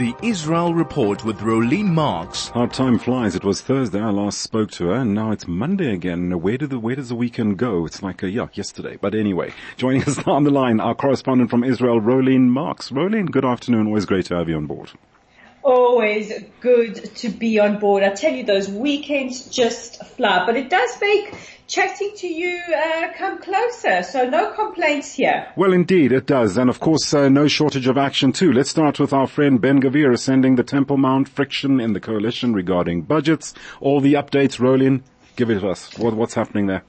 The Israel Report with Rolene Marks. How time flies. It was Thursday I last spoke to her and now it's Monday again. Where did the, where does the weekend go? It's like a yuck yesterday. But anyway, joining us on the line, our correspondent from Israel, Rolene Marks. Rolene, good afternoon. Always great to have you on board. Always good to be on board. I tell you, those weekends just fly, but it does make chatting to you uh, come closer. So no complaints here. Well, indeed, it does. And of course, uh, no shortage of action too. Let's start with our friend Ben Gvir ascending the Temple Mount friction in the coalition regarding budgets. All the updates, Rolene, give it to us. What, what's happening there?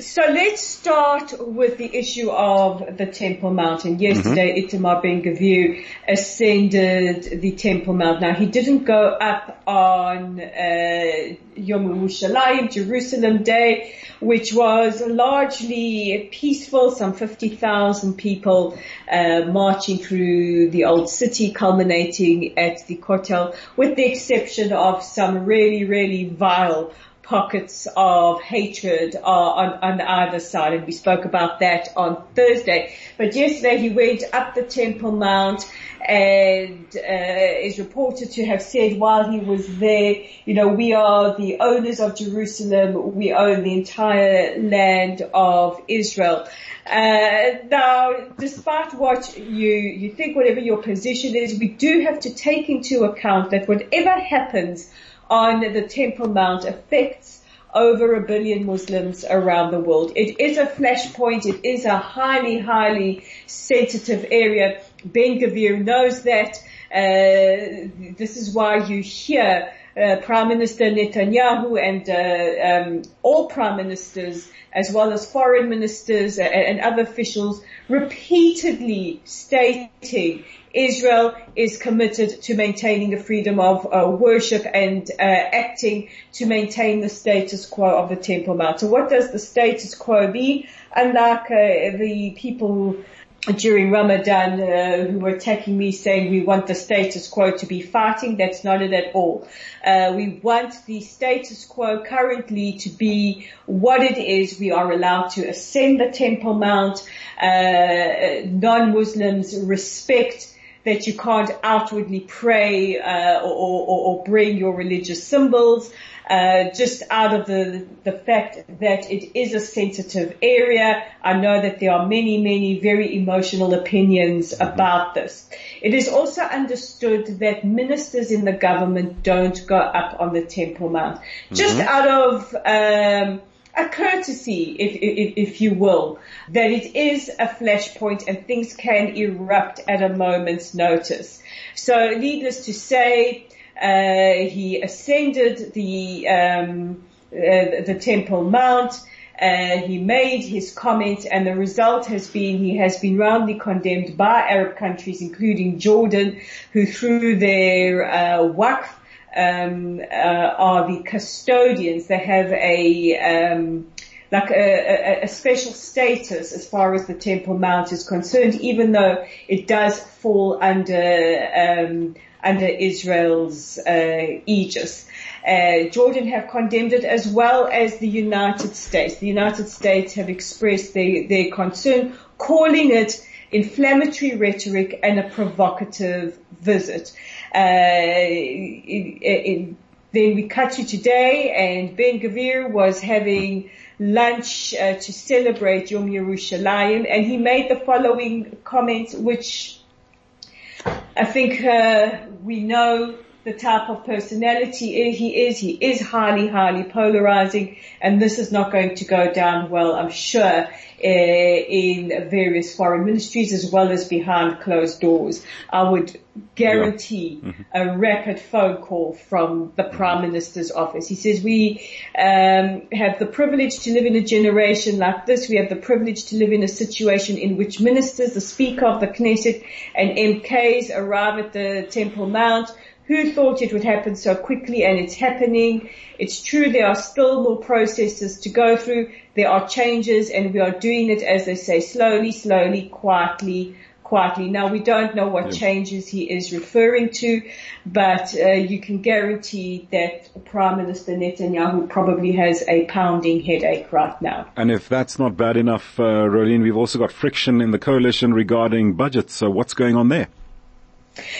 So let's start with the issue of the Temple Mountain. Yesterday, mm-hmm. Itamar Ben Gvir ascended the Temple Mount. Now, he didn't go up on uh, Yom Yerushalayim, Jerusalem Day, which was largely peaceful. Some 50,000 people uh, marching through the old city, culminating at the Kotel, with the exception of some really, really vile pockets of hatred on, on either side, and we spoke about that on Thursday. But yesterday he went up the Temple Mount and uh, is reported to have said while he was there, you know, we are the owners of Jerusalem, we own the entire land of Israel. Uh, now, despite what you you think, whatever your position is, we do have to take into account that whatever happens on the Temple Mount affects over a billion Muslims around the world. It is a flashpoint. It is a highly, highly sensitive area. Ben Gvir knows that. Uh, this is why you hear uh, Prime Minister Netanyahu and uh, um, all prime ministers, as well as foreign ministers and, and other officials, repeatedly stating Israel is committed to maintaining the freedom of uh, worship and uh, acting to maintain the status quo of the Temple Mount. So what does the status quo mean? Unlike uh, the people during Ramadan uh, who were attacking me saying we want the status quo to be fighting. That's not it at all. Uh, we want the status quo currently to be what it is. We are allowed to ascend the Temple Mount. Uh, non-Muslims respect that you can't outwardly pray uh, or, or, or, bring your religious symbols, uh, just out of the the fact that it is a sensitive area. I know that there are many, many very emotional opinions mm-hmm. about this. It is also understood that ministers in the government don't go up on the Temple Mount, just mm-hmm. out of um, a courtesy, if, if, if, you will, that it is a flashpoint and things can erupt at a moment's notice. So needless to say, uh, he ascended the, um, uh, the Temple Mount. Uh, he made his comment and the result has been he has been roundly condemned by Arab countries including Jordan who through their uh, waqf um, uh, are the custodians. They have a um, like a, a, a, special status as far as the Temple Mount is concerned, even though it does fall under um, under Israel's uh, aegis. Uh, Jordan have condemned it as well as the United States. The United States have expressed their, their concern, calling it inflammatory rhetoric and a provocative visit. Uh, then we cut to today and Ben Gvir was having lunch uh, to celebrate Yom Yerushalayim and he made the following comments which I think uh, we know the type of personality he is. He is highly, highly polarizing and this is not going to go down well, I'm sure, uh, in various foreign ministries as well as behind closed doors. I would guarantee yeah. mm-hmm. a rapid phone call from the Prime Minister's office. He says we um, have the privilege to live in a generation like this. We have the privilege to live in a situation in which ministers, the Speaker of the Knesset and MKs arrive at the Temple Mount who thought it would happen so quickly and it's happening. It's true there are still more processes to go through. There are changes and we are doing it as they say slowly, slowly, quietly, quietly. Now we don't know what yeah. changes he is referring to, but uh, you can guarantee that Prime Minister Netanyahu probably has a pounding headache right now. And if that's not bad enough, uh, Rolene, we've also got friction in the coalition regarding budgets. So what's going on there?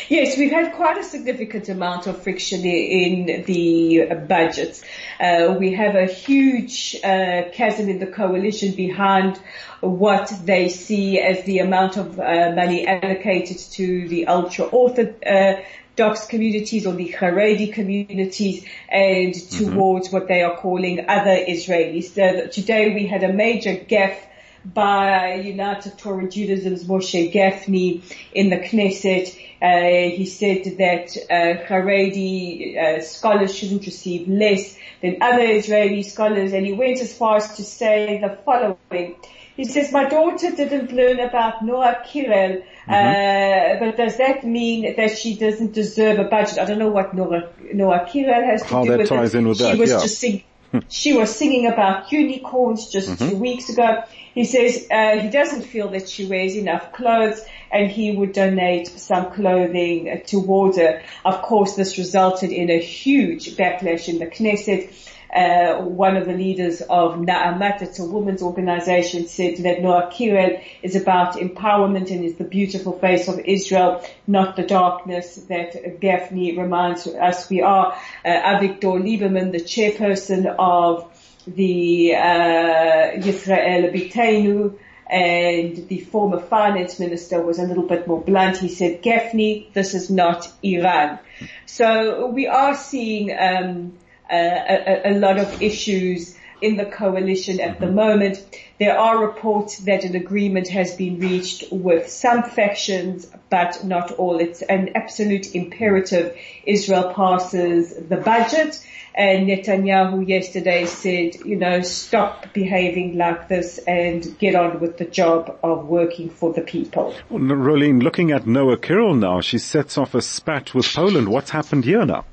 Yes, we've had quite a significant amount of friction in the budgets. Uh, we have a huge uh, chasm in the coalition behind what they see as the amount of uh, money allocated to the ultra-orthodox communities or the Haredi communities and mm-hmm. towards what they are calling other Israelis. So today we had a major gaffe by United Torah Judaism's Moshe Gafni in the Knesset. Uh, he said that uh, Haredi uh, scholars shouldn't receive less than other Israeli scholars, and he went as far as to say the following. He says, my daughter didn't learn about Noah Kirel, mm-hmm. uh, but does that mean that she doesn't deserve a budget? I don't know what Noah, Noah Kirel has to How do that with ties it. in with she that, was yeah. just sing- she was singing about unicorns just mm-hmm. two weeks ago. He says uh, he doesn't feel that she wears enough clothes and he would donate some clothing towards her. Of course, this resulted in a huge backlash in the Knesset. Uh, one of the leaders of Na'amat, it's a women's organization, said that Noah Kirel is about empowerment and is the beautiful face of Israel, not the darkness that Gafni reminds us we are. Uh, Avigdor Lieberman, the chairperson of the uh, Yisrael Beiteinu, and the former finance minister was a little bit more blunt. He said, Gafni, this is not Iran. So we are seeing um, Uh, a, a, lot of issues in the coalition at the moment. There are reports that an agreement has been reached with some factions, but not all. It's an absolute imperative Israel passes the budget and Netanyahu yesterday said, you know, stop behaving like this and get on with the job of working for the people. Well, Rolene, looking at Noah Kirel now, she sets off a spat with Poland. What's happened here now?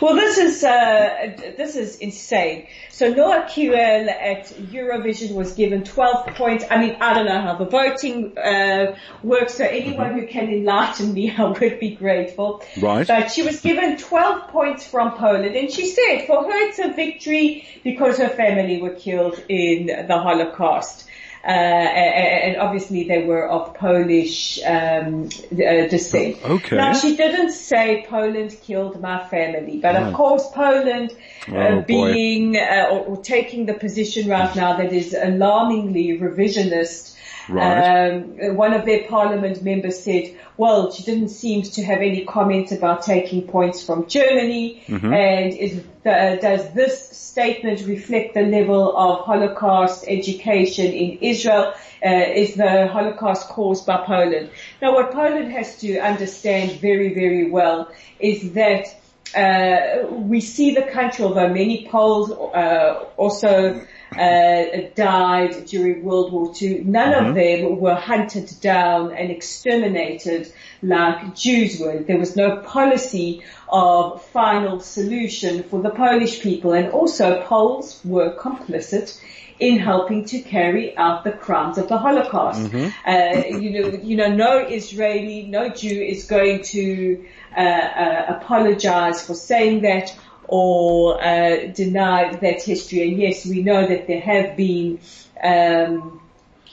Well, this is uh, this is insane. So Noah Kirel at Eurovision was given 12 points. I mean, I don't know how the voting uh, works, so anyone mm-hmm. who can enlighten me, I would be grateful. Right. But she was given 12 points from Poland, and she said for her it's a victory because her family were killed in the Holocaust. Uh, and obviously they were of Polish um, uh, descent. Okay. Now she didn't say Poland killed my family, but of course Poland uh, oh, being uh, or, or, taking the position right now that is alarmingly revisionist. Right. Um, one of their parliament members said, well, she didn't seem to have any comment about taking points from Germany. Mm-hmm. And is, the, does this statement reflect the level of Holocaust education in Israel? Uh, is the Holocaust caused by Poland? Now what Poland has to understand very, very well is that uh, we see the country, although many Poles uh, also uh, died during World War II. None mm-hmm. of them were hunted down and exterminated like Jews were. There was no policy of final solution for the Polish people and also Poles were complicit in helping to carry out the crimes of the Holocaust. Mm-hmm. Uh, you know, you know, no Israeli, no Jew is going to uh, uh, apologize for saying that or uh, deny that history. And yes, we know that there have been um,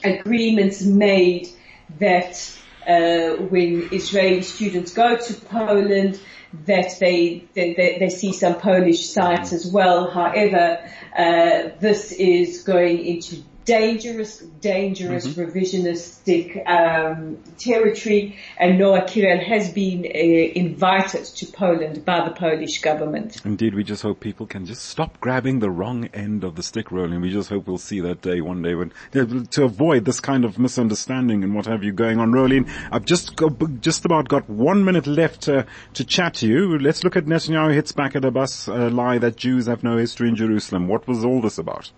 agreements made that uh, when Israeli students go to Poland, that they, they, they see some Polish sites as well. However, uh, this is going into dangerous, dangerous mm-hmm. revisionistic um, territory, and Noah Kirel has been uh, invited to Poland by the Polish government. Indeed, we just hope people can just stop grabbing the wrong end of the stick Rolene. We just hope we'll see that day one day when to avoid this kind of misunderstanding and what have you going on. Rolene, I've just got, just about got one minute left to, to chat to you. Let's look at Netanyahu hits back at Abbas uh, lie that Jews have no history in Jerusalem. What was all this about?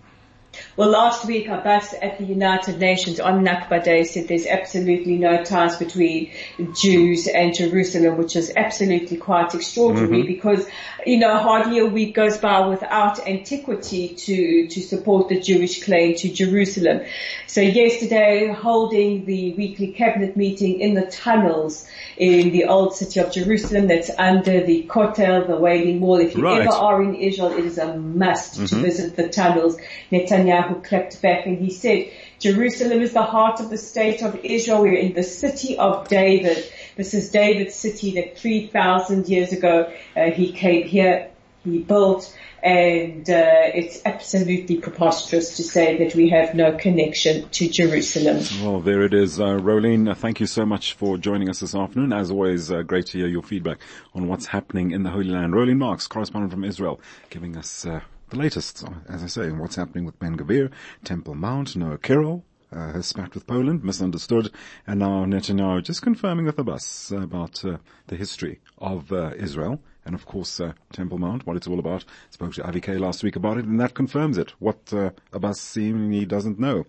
Well, last week Abbas at the United Nations on Nakba Day said there's absolutely no ties between Jews and Jerusalem, which is absolutely quite extraordinary mm-hmm. because, you know, hardly a week goes by without antiquity to, to support the Jewish claim to Jerusalem. So yesterday holding the weekly cabinet meeting in the tunnels in the old city of Jerusalem that's under the Kotel, the Wailing Wall. If you right. ever are in Israel, it is a must mm-hmm. to visit the tunnels. Netanyahu clapped back and he said, Jerusalem is the heart of the state of Israel. We're in the city of David. This is David's city that 3,000 years ago uh, he came here, he built, and uh, it's absolutely preposterous to say that we have no connection to Jerusalem. Well, there it is. Uh, Rolene, uh, thank you so much for joining us this afternoon. As always, uh, great to hear your feedback on what's happening in the Holy Land. Rolene Marks, correspondent from Israel, giving us uh, the latest, as I say, and what's happening with Ben Gvir, Temple Mount, Noah Kirel, uh, has spat with Poland, misunderstood, and now Netanyahu just confirming with Abbas about uh, the history of uh, Israel and of course uh, Temple Mount, what it's all about. Spoke to Avi K last week about it, and that confirms it. What uh, Abbas seemingly doesn't know.